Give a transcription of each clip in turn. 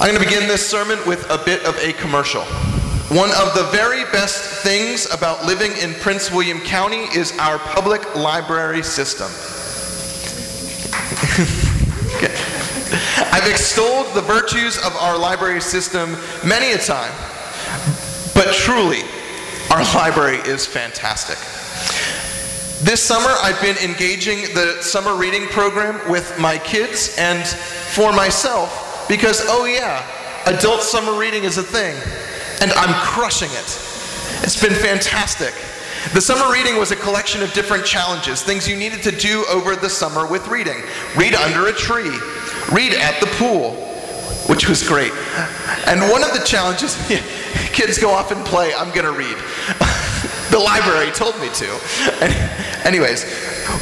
I'm going to begin this sermon with a bit of a commercial. One of the very best things about living in Prince William County is our public library system. I've extolled the virtues of our library system many a time, but truly, our library is fantastic. This summer, I've been engaging the summer reading program with my kids and for myself because, oh yeah, adult summer reading is a thing, and I'm crushing it. It's been fantastic. The summer reading was a collection of different challenges, things you needed to do over the summer with reading. Read under a tree, read at the pool, which was great. And one of the challenges, kids go off and play, I'm to read. the library told me to. anyways,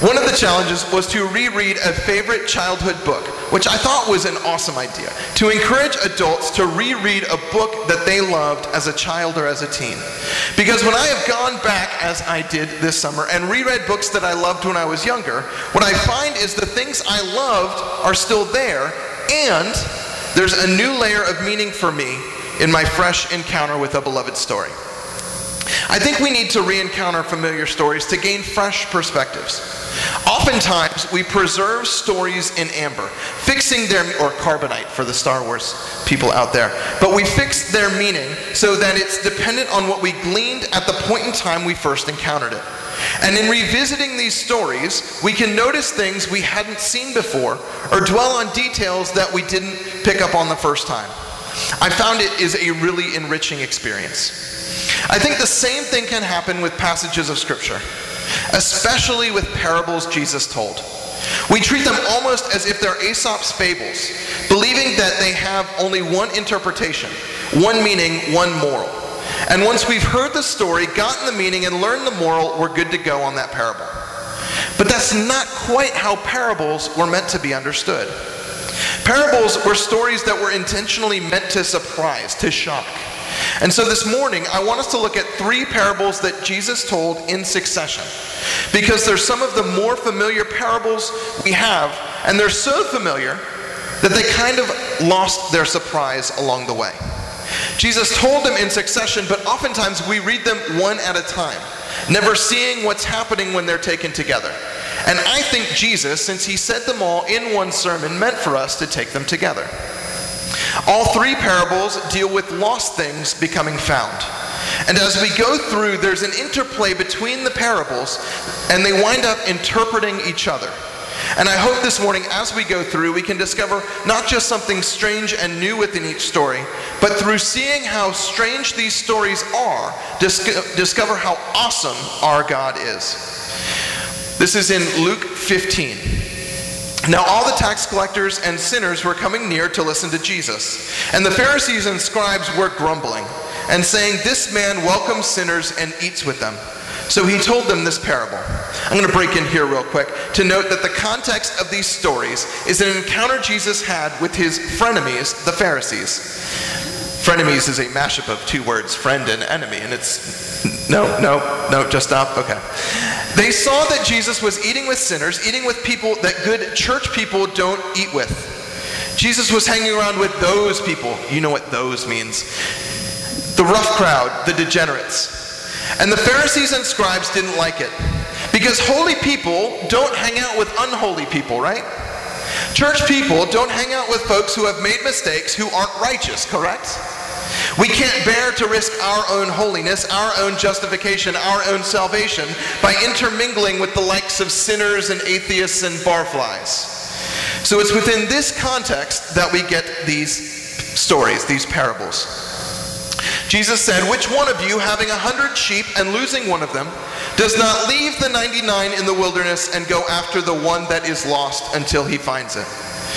one of the challenges was to reread a favorite childhood book, which I thought was an awesome idea. To encourage adults to reread a book that they loved as a child or as a teen. Because when I have gone back, as I did this summer, and reread books that I loved when I was younger, what I find is the things I loved are still there, and there's a new layer of meaning for me in my fresh encounter with a beloved story. I think we need to re encounter familiar stories to gain fresh perspectives. Oftentimes, we preserve stories in amber, fixing their, or carbonite for the Star Wars people out there, but we fix their meaning so that it's dependent on what we gleaned at the point in time we first encountered it. And in revisiting these stories, we can notice things we hadn't seen before or dwell on details that we didn't pick up on the first time. I found it is a really enriching experience. I think the same thing can happen with passages of Scripture, especially with parables Jesus told. We treat them almost as if they're Aesop's fables, believing that they have only one interpretation, one meaning, one moral. And once we've heard the story, gotten the meaning, and learned the moral, we're good to go on that parable. But that's not quite how parables were meant to be understood. Parables were stories that were intentionally meant to surprise, to shock. And so this morning, I want us to look at three parables that Jesus told in succession. Because they're some of the more familiar parables we have, and they're so familiar that they kind of lost their surprise along the way. Jesus told them in succession, but oftentimes we read them one at a time, never seeing what's happening when they're taken together. And I think Jesus, since he said them all in one sermon, meant for us to take them together. All three parables deal with lost things becoming found. And as we go through, there's an interplay between the parables, and they wind up interpreting each other. And I hope this morning, as we go through, we can discover not just something strange and new within each story, but through seeing how strange these stories are, dis- discover how awesome our God is. This is in Luke 15. Now all the tax collectors and sinners were coming near to listen to Jesus. And the Pharisees and scribes were grumbling and saying, This man welcomes sinners and eats with them. So he told them this parable. I'm going to break in here real quick to note that the context of these stories is an encounter Jesus had with his frenemies, the Pharisees. Frenemies is a mashup of two words, friend and enemy, and it's no, no, no, just stop. Okay. They saw that Jesus was eating with sinners, eating with people that good church people don't eat with. Jesus was hanging around with those people. You know what those means. The rough crowd, the degenerates. And the Pharisees and scribes didn't like it. Because holy people don't hang out with unholy people, right? Church people don't hang out with folks who have made mistakes who aren't righteous, correct? We can't bear to risk our own holiness, our own justification, our own salvation by intermingling with the likes of sinners and atheists and barflies. So it's within this context that we get these stories, these parables. Jesus said, Which one of you, having a hundred sheep and losing one of them, does not leave the 99 in the wilderness and go after the one that is lost until he finds it?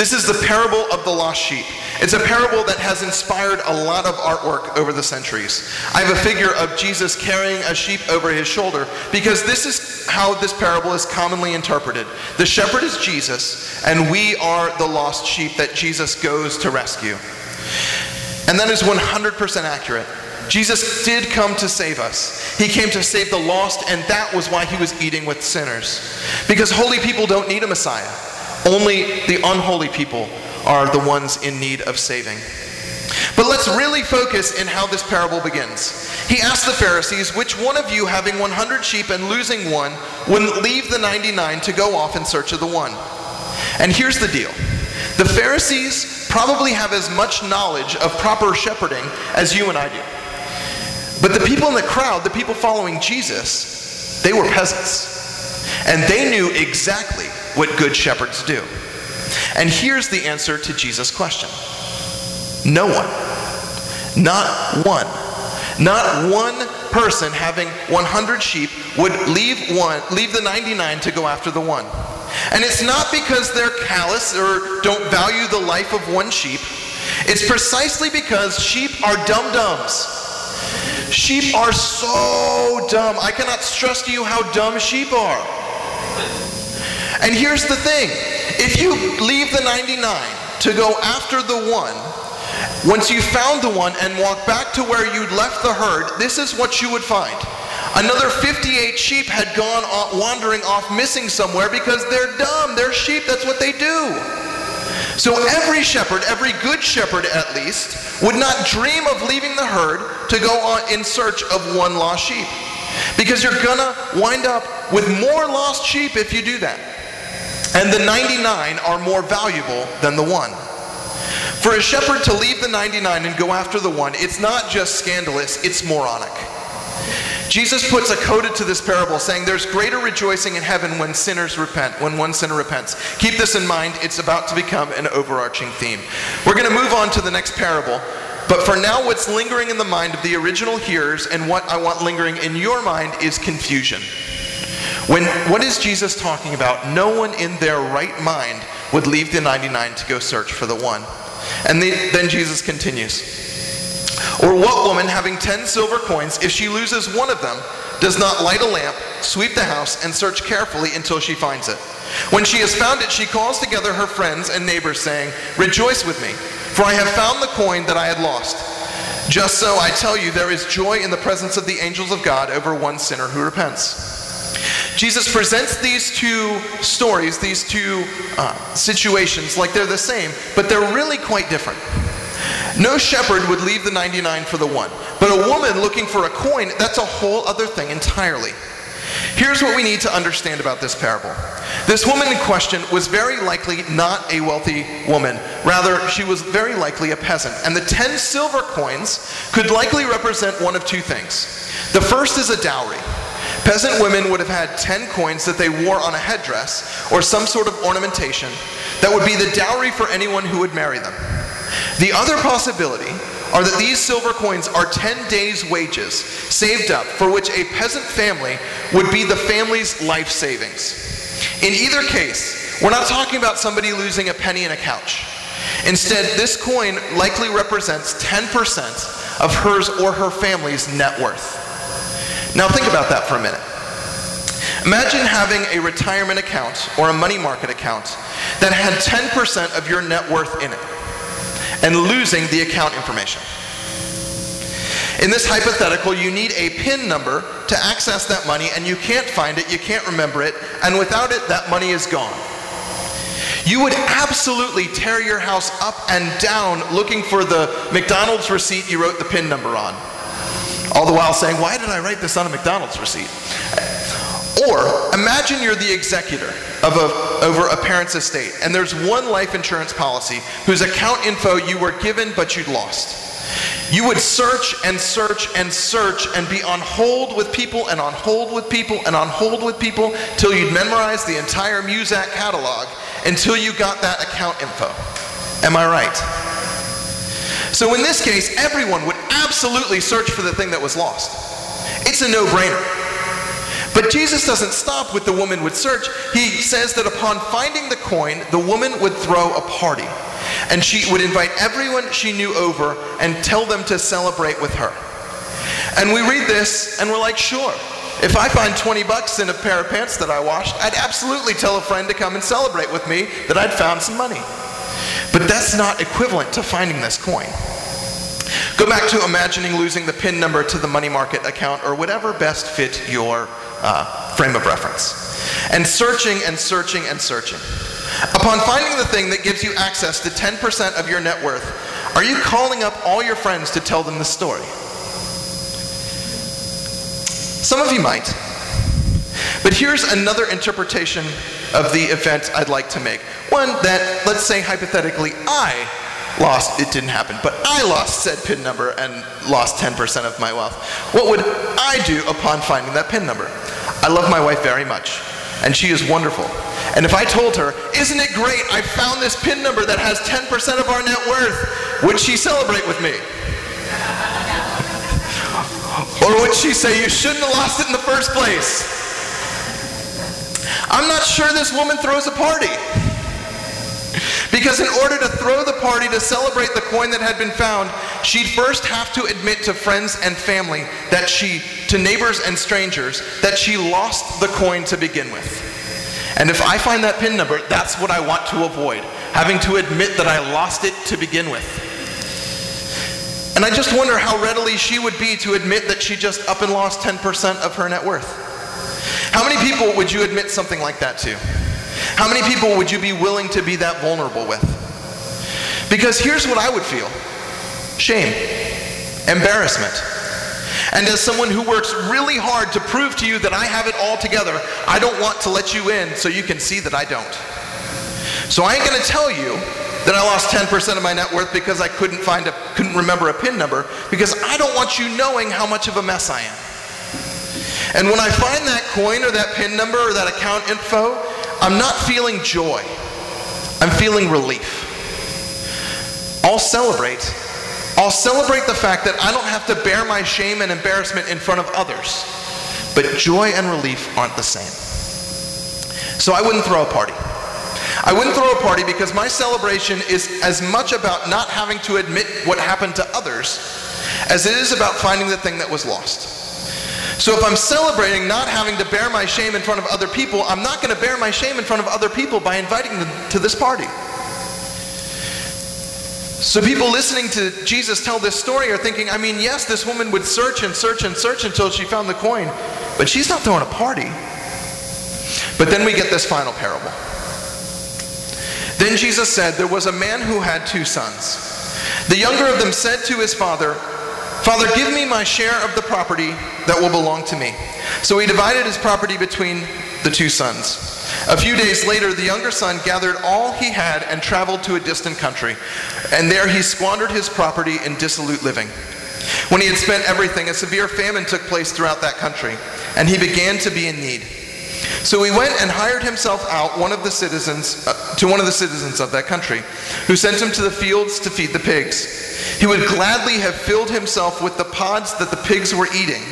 This is the parable of the lost sheep. It's a parable that has inspired a lot of artwork over the centuries. I have a figure of Jesus carrying a sheep over his shoulder because this is how this parable is commonly interpreted. The shepherd is Jesus, and we are the lost sheep that Jesus goes to rescue. And that is 100% accurate. Jesus did come to save us. He came to save the lost, and that was why he was eating with sinners. Because holy people don't need a Messiah, only the unholy people are the ones in need of saving. But let's really focus in how this parable begins. He asked the Pharisees, Which one of you, having 100 sheep and losing one, wouldn't leave the 99 to go off in search of the one? And here's the deal the Pharisees probably have as much knowledge of proper shepherding as you and I do. But the people in the crowd, the people following Jesus, they were peasants. And they knew exactly what good shepherds do. And here's the answer to Jesus' question No one. Not one. Not one person having 100 sheep would leave one, leave the 99 to go after the one. And it's not because they're callous or don't value the life of one sheep. It's precisely because sheep are dum dums. Sheep are so dumb. I cannot stress to you how dumb sheep are. And here's the thing if you leave the 99 to go after the one, once you found the one and walk back to where you'd left the herd, this is what you would find. Another 58 sheep had gone off, wandering off missing somewhere because they're dumb. They're sheep, that's what they do. So every shepherd, every good shepherd at least, would not dream of leaving the herd to go on in search of one lost sheep. Because you're gonna wind up with more lost sheep if you do that. And the 99 are more valuable than the one. For a shepherd to leave the 99 and go after the one, it's not just scandalous, it's moronic. Jesus puts a coda to this parable saying there's greater rejoicing in heaven when sinners repent, when one sinner repents. Keep this in mind, it's about to become an overarching theme. We're going to move on to the next parable, but for now, what's lingering in the mind of the original hearers and what I want lingering in your mind is confusion. When, what is Jesus talking about? No one in their right mind would leave the 99 to go search for the one. And the, then Jesus continues. Or what woman having 10 silver coins, if she loses one of them, does not light a lamp, sweep the house, and search carefully until she finds it? When she has found it, she calls together her friends and neighbors, saying, Rejoice with me, for I have found the coin that I had lost. Just so I tell you, there is joy in the presence of the angels of God over one sinner who repents. Jesus presents these two stories, these two uh, situations, like they're the same, but they're really quite different. No shepherd would leave the 99 for the one, but a woman looking for a coin, that's a whole other thing entirely. Here's what we need to understand about this parable. This woman in question was very likely not a wealthy woman. Rather, she was very likely a peasant. And the 10 silver coins could likely represent one of two things. The first is a dowry. Peasant women would have had 10 coins that they wore on a headdress or some sort of ornamentation that would be the dowry for anyone who would marry them. The other possibility are that these silver coins are 10 days' wages saved up for which a peasant family would be the family's life savings. In either case, we're not talking about somebody losing a penny in a couch. Instead, this coin likely represents 10% of hers or her family's net worth. Now think about that for a minute. Imagine having a retirement account or a money market account that had 10% of your net worth in it and losing the account information. In this hypothetical, you need a PIN number to access that money, and you can't find it, you can't remember it, and without it, that money is gone. You would absolutely tear your house up and down looking for the McDonald's receipt you wrote the PIN number on. All the while saying, Why did I write this on a McDonald's receipt? Or imagine you're the executor of a, over a parent's estate, and there's one life insurance policy whose account info you were given but you'd lost. You would search and search and search and be on hold with people and on hold with people and on hold with people till you'd memorize the entire Muzak catalog until you got that account info. Am I right? So in this case, everyone would absolutely search for the thing that was lost. It's a no brainer. But Jesus doesn't stop with the woman would search. He says that upon finding the coin, the woman would throw a party. And she would invite everyone she knew over and tell them to celebrate with her. And we read this and we're like, sure. If I find 20 bucks in a pair of pants that I washed, I'd absolutely tell a friend to come and celebrate with me that I'd found some money. But that's not equivalent to finding this coin. Go back to imagining losing the PIN number to the money market account or whatever best fit your uh, frame of reference. And searching and searching and searching. Upon finding the thing that gives you access to 10% of your net worth, are you calling up all your friends to tell them the story? Some of you might. But here's another interpretation of the event I'd like to make. One that, let's say hypothetically, I lost, it didn't happen, but I lost said PIN number and lost 10% of my wealth. What would I do upon finding that PIN number? I love my wife very much, and she is wonderful. And if I told her, isn't it great, I found this PIN number that has 10% of our net worth, would she celebrate with me? Or would she say, you shouldn't have lost it in the first place? I'm not sure this woman throws a party. Because in order to throw the party to celebrate the coin that had been found, she'd first have to admit to friends and family that she, to neighbors and strangers, that she lost the coin to begin with. And if I find that PIN number, that's what I want to avoid, having to admit that I lost it to begin with. And I just wonder how readily she would be to admit that she just up and lost 10% of her net worth. How many people would you admit something like that to? How many people would you be willing to be that vulnerable with? Because here's what I would feel shame, embarrassment. And as someone who works really hard to prove to you that I have it all together, I don't want to let you in so you can see that I don't. So I ain't going to tell you that I lost 10% of my net worth because I couldn't find a couldn't remember a pin number because I don't want you knowing how much of a mess I am. And when I find that coin or that pin number or that account info, I'm not feeling joy. I'm feeling relief. I'll celebrate. I'll celebrate the fact that I don't have to bear my shame and embarrassment in front of others. But joy and relief aren't the same. So I wouldn't throw a party. I wouldn't throw a party because my celebration is as much about not having to admit what happened to others as it is about finding the thing that was lost. So if I'm celebrating not having to bear my shame in front of other people, I'm not going to bear my shame in front of other people by inviting them to this party. So people listening to Jesus tell this story are thinking, I mean, yes, this woman would search and search and search until she found the coin, but she's not throwing a party. But then we get this final parable. Then Jesus said, There was a man who had two sons. The younger of them said to his father, Father, give me my share of the property that will belong to me. So he divided his property between the two sons. A few days later, the younger son gathered all he had and traveled to a distant country. And there he squandered his property in dissolute living. When he had spent everything, a severe famine took place throughout that country, and he began to be in need. So he went and hired himself out one of the citizens uh, to one of the citizens of that country, who sent him to the fields to feed the pigs. He would gladly have filled himself with the pods that the pigs were eating,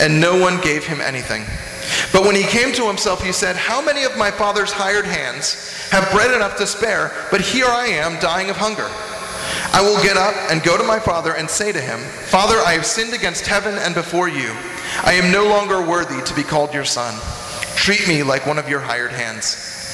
and no one gave him anything. But when he came to himself, he said, How many of my father's hired hands have bread enough to spare, but here I am dying of hunger? I will get up and go to my father and say to him, Father, I have sinned against heaven and before you. I am no longer worthy to be called your son. Treat me like one of your hired hands.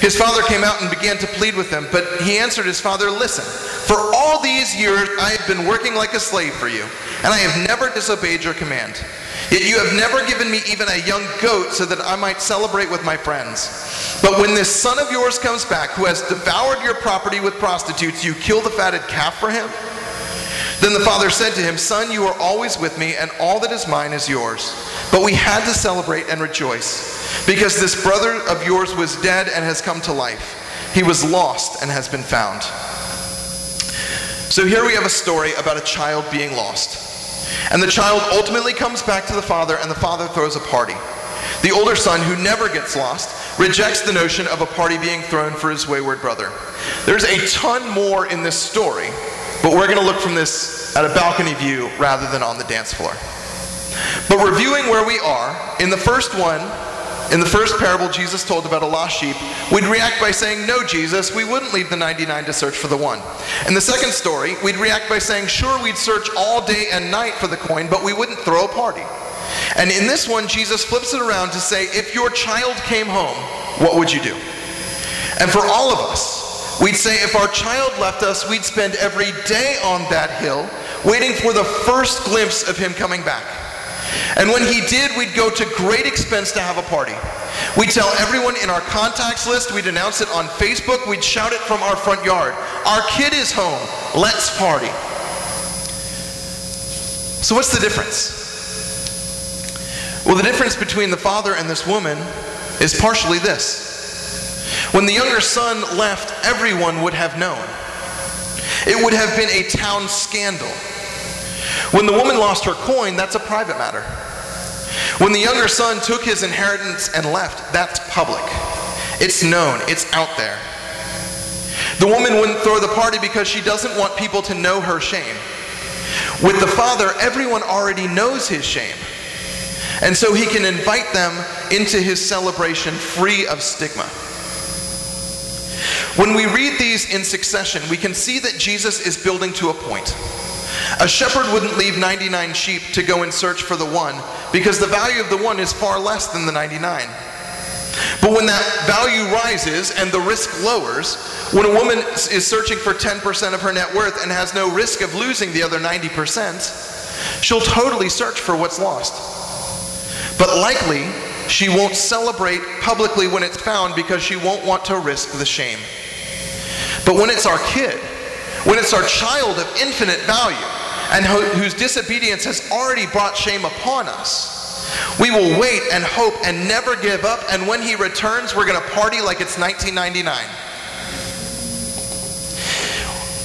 His father came out and began to plead with him, but he answered his father, Listen, for all these years I have been working like a slave for you, and I have never disobeyed your command. Yet you have never given me even a young goat so that I might celebrate with my friends. But when this son of yours comes back, who has devoured your property with prostitutes, you kill the fatted calf for him? Then the father said to him, Son, you are always with me, and all that is mine is yours. But we had to celebrate and rejoice, because this brother of yours was dead and has come to life. He was lost and has been found. So here we have a story about a child being lost. And the child ultimately comes back to the father, and the father throws a party. The older son, who never gets lost, rejects the notion of a party being thrown for his wayward brother. There's a ton more in this story, but we're going to look from this at a balcony view rather than on the dance floor. But reviewing where we are, in the first one, in the first parable Jesus told about a lost sheep, we'd react by saying, No, Jesus, we wouldn't leave the 99 to search for the one. In the second story, we'd react by saying, Sure, we'd search all day and night for the coin, but we wouldn't throw a party. And in this one, Jesus flips it around to say, If your child came home, what would you do? And for all of us, we'd say, If our child left us, we'd spend every day on that hill waiting for the first glimpse of him coming back. And when he did, we'd go to great expense to have a party. We'd tell everyone in our contacts list, we'd announce it on Facebook, we'd shout it from our front yard. Our kid is home, let's party. So, what's the difference? Well, the difference between the father and this woman is partially this. When the younger son left, everyone would have known. It would have been a town scandal. When the woman lost her coin, that's a private matter. When the younger son took his inheritance and left, that's public. It's known, it's out there. The woman wouldn't throw the party because she doesn't want people to know her shame. With the father, everyone already knows his shame. And so he can invite them into his celebration free of stigma. When we read these in succession, we can see that Jesus is building to a point. A shepherd wouldn't leave 99 sheep to go and search for the one because the value of the one is far less than the 99. But when that value rises and the risk lowers, when a woman is searching for 10% of her net worth and has no risk of losing the other 90%, she'll totally search for what's lost. But likely, she won't celebrate publicly when it's found because she won't want to risk the shame. But when it's our kid, when it's our child of infinite value, and whose disobedience has already brought shame upon us, we will wait and hope and never give up, and when he returns, we're going to party like it's 1999.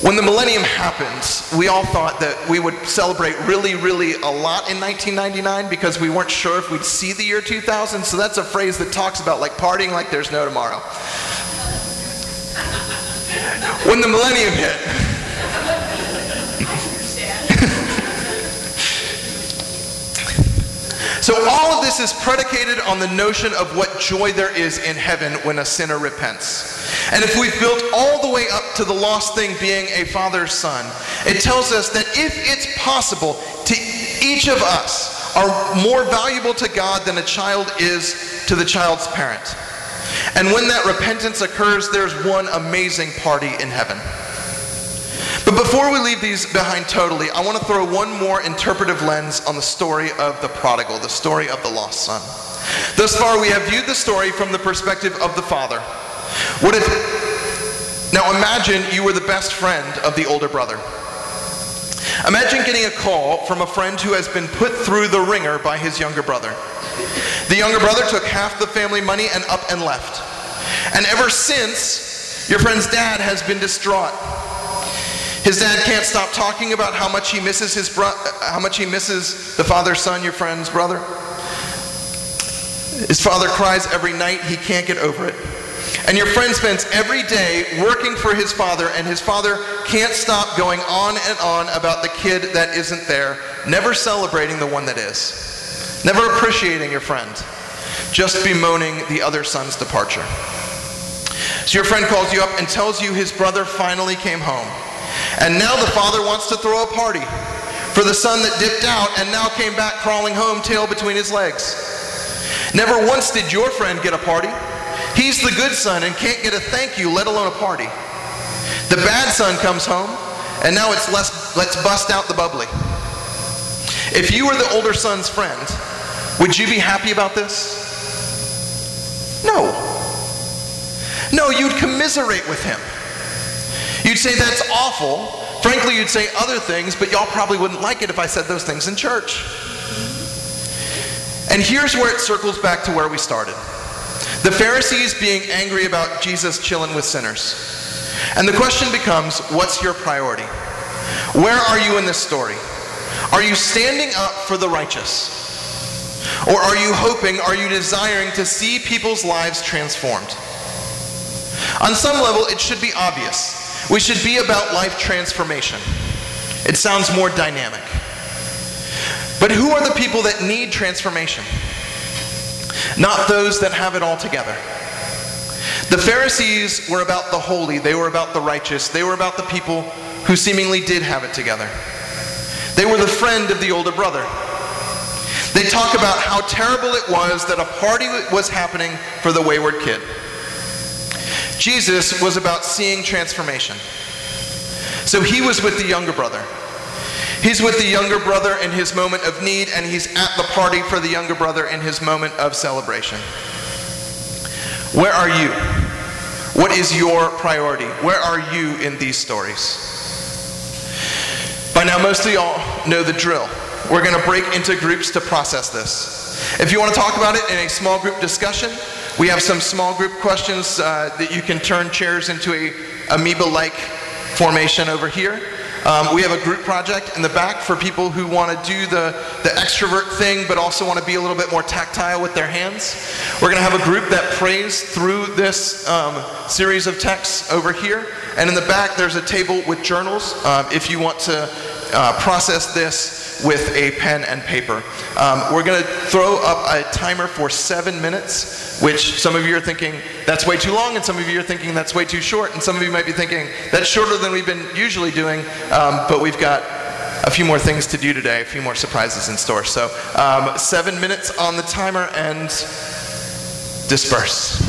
When the millennium happened, we all thought that we would celebrate really, really a lot in 1999 because we weren't sure if we'd see the year 2000. So that's a phrase that talks about like partying like there's no tomorrow. When the millennium hit, So all of this is predicated on the notion of what joy there is in heaven when a sinner repents. And if we've built all the way up to the lost thing being a father's son, it tells us that if it's possible to each of us are more valuable to God than a child is to the child's parent. And when that repentance occurs, there's one amazing party in heaven. But before we leave these behind totally, I want to throw one more interpretive lens on the story of the prodigal, the story of the lost son. Thus far, we have viewed the story from the perspective of the father. What if, now imagine you were the best friend of the older brother. Imagine getting a call from a friend who has been put through the wringer by his younger brother. The younger brother took half the family money and up and left. And ever since, your friend's dad has been distraught. His dad can't stop talking about how much he misses his bro- how much he misses the father son, your friend's brother. His father cries every night, he can't get over it. And your friend spends every day working for his father, and his father can't stop going on and on about the kid that isn't there, never celebrating the one that is, never appreciating your friend, just bemoaning the other son's departure. So your friend calls you up and tells you his brother finally came home. And now the father wants to throw a party for the son that dipped out and now came back crawling home, tail between his legs. Never once did your friend get a party. He's the good son and can't get a thank you, let alone a party. The bad son comes home, and now it's less, let's bust out the bubbly. If you were the older son's friend, Would you be happy about this? No. No, you'd commiserate with him. You'd say, that's awful. Frankly, you'd say other things, but y'all probably wouldn't like it if I said those things in church. And here's where it circles back to where we started the Pharisees being angry about Jesus chilling with sinners. And the question becomes what's your priority? Where are you in this story? Are you standing up for the righteous? Or are you hoping, are you desiring to see people's lives transformed? On some level, it should be obvious. We should be about life transformation. It sounds more dynamic. But who are the people that need transformation? Not those that have it all together. The Pharisees were about the holy, they were about the righteous, they were about the people who seemingly did have it together. They were the friend of the older brother. They talk about how terrible it was that a party was happening for the wayward kid. Jesus was about seeing transformation. So he was with the younger brother. He's with the younger brother in his moment of need, and he's at the party for the younger brother in his moment of celebration. Where are you? What is your priority? Where are you in these stories? By now, most of y'all know the drill. We're going to break into groups to process this. If you want to talk about it in a small group discussion, we have some small group questions uh, that you can turn chairs into a amoeba-like formation over here. Um, we have a group project in the back for people who want to do the, the extrovert thing but also want to be a little bit more tactile with their hands. We're going to have a group that prays through this um, series of texts over here. And in the back, there's a table with journals um, if you want to uh, process this with a pen and paper. Um, we're going to throw up a timer for seven minutes, which some of you are thinking that's way too long, and some of you are thinking that's way too short, and some of you might be thinking that's shorter than we've been usually doing, um, but we've got a few more things to do today, a few more surprises in store. So, um, seven minutes on the timer and disperse.